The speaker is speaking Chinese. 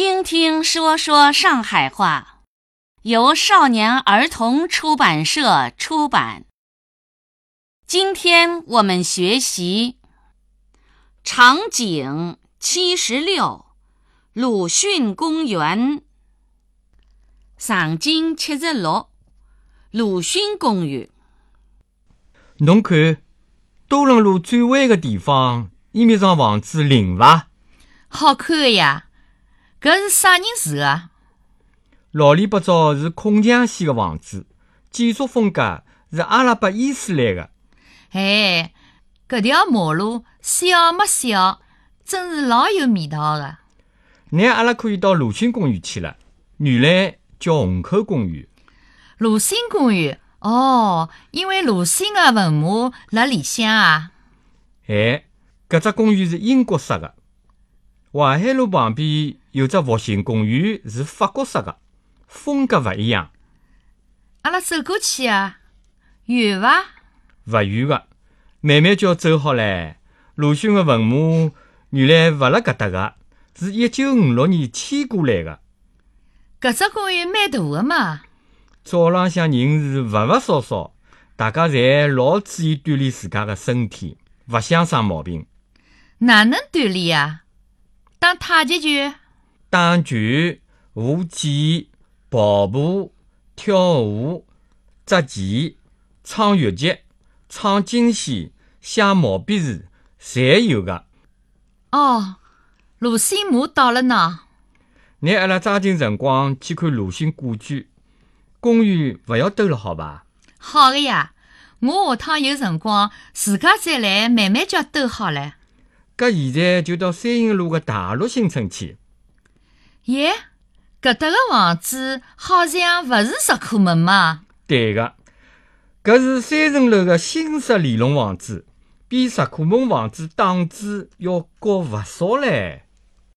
听听说说上海话，由少年儿童出版社出版。今天我们学习场景七十六，鲁迅公园。场景七十六，鲁迅公园。侬看，多伦路最弯个地方，伊面幢房子灵伐？好看呀！搿是啥人住个？老里八早是孔祥熙个房子，建筑风格是阿拉伯伊斯兰个。哎，搿条马路小么小，真是老有味道个。乃阿拉可以到鲁迅公园去了，原来叫虹口公园。鲁迅公园哦，因为鲁迅个坟墓辣里向啊。哎，搿只公园是英国式个。淮海路旁边有只复兴公园，是法国式个，风格勿一样。阿拉走过去啊，远伐？勿远个，慢慢叫走好唻。鲁迅个坟墓原来勿辣搿搭个，是一九五六年迁过来个。搿只公园蛮大个嘛。早浪向人是勿勿少少，大家侪老注意锻炼自家个身体，勿想生毛病。哪能锻炼啊？打太极拳、打拳、舞剑、跑步、跳舞、扎旗、唱越剧、唱京戏、写毛笔字，侪有个。哦，鲁迅墓到了呢。拿阿拉抓紧辰光去看鲁迅故居。公园勿要兜了，好伐？好个呀，我下趟有辰光自家再来慢慢叫兜好唻。搿现在就到三营路个大陆新村去。耶，搿搭个房子好像勿是石库门嘛？对个，搿是三层楼个新式联弄房子，比石库门房子档次要高勿少唻。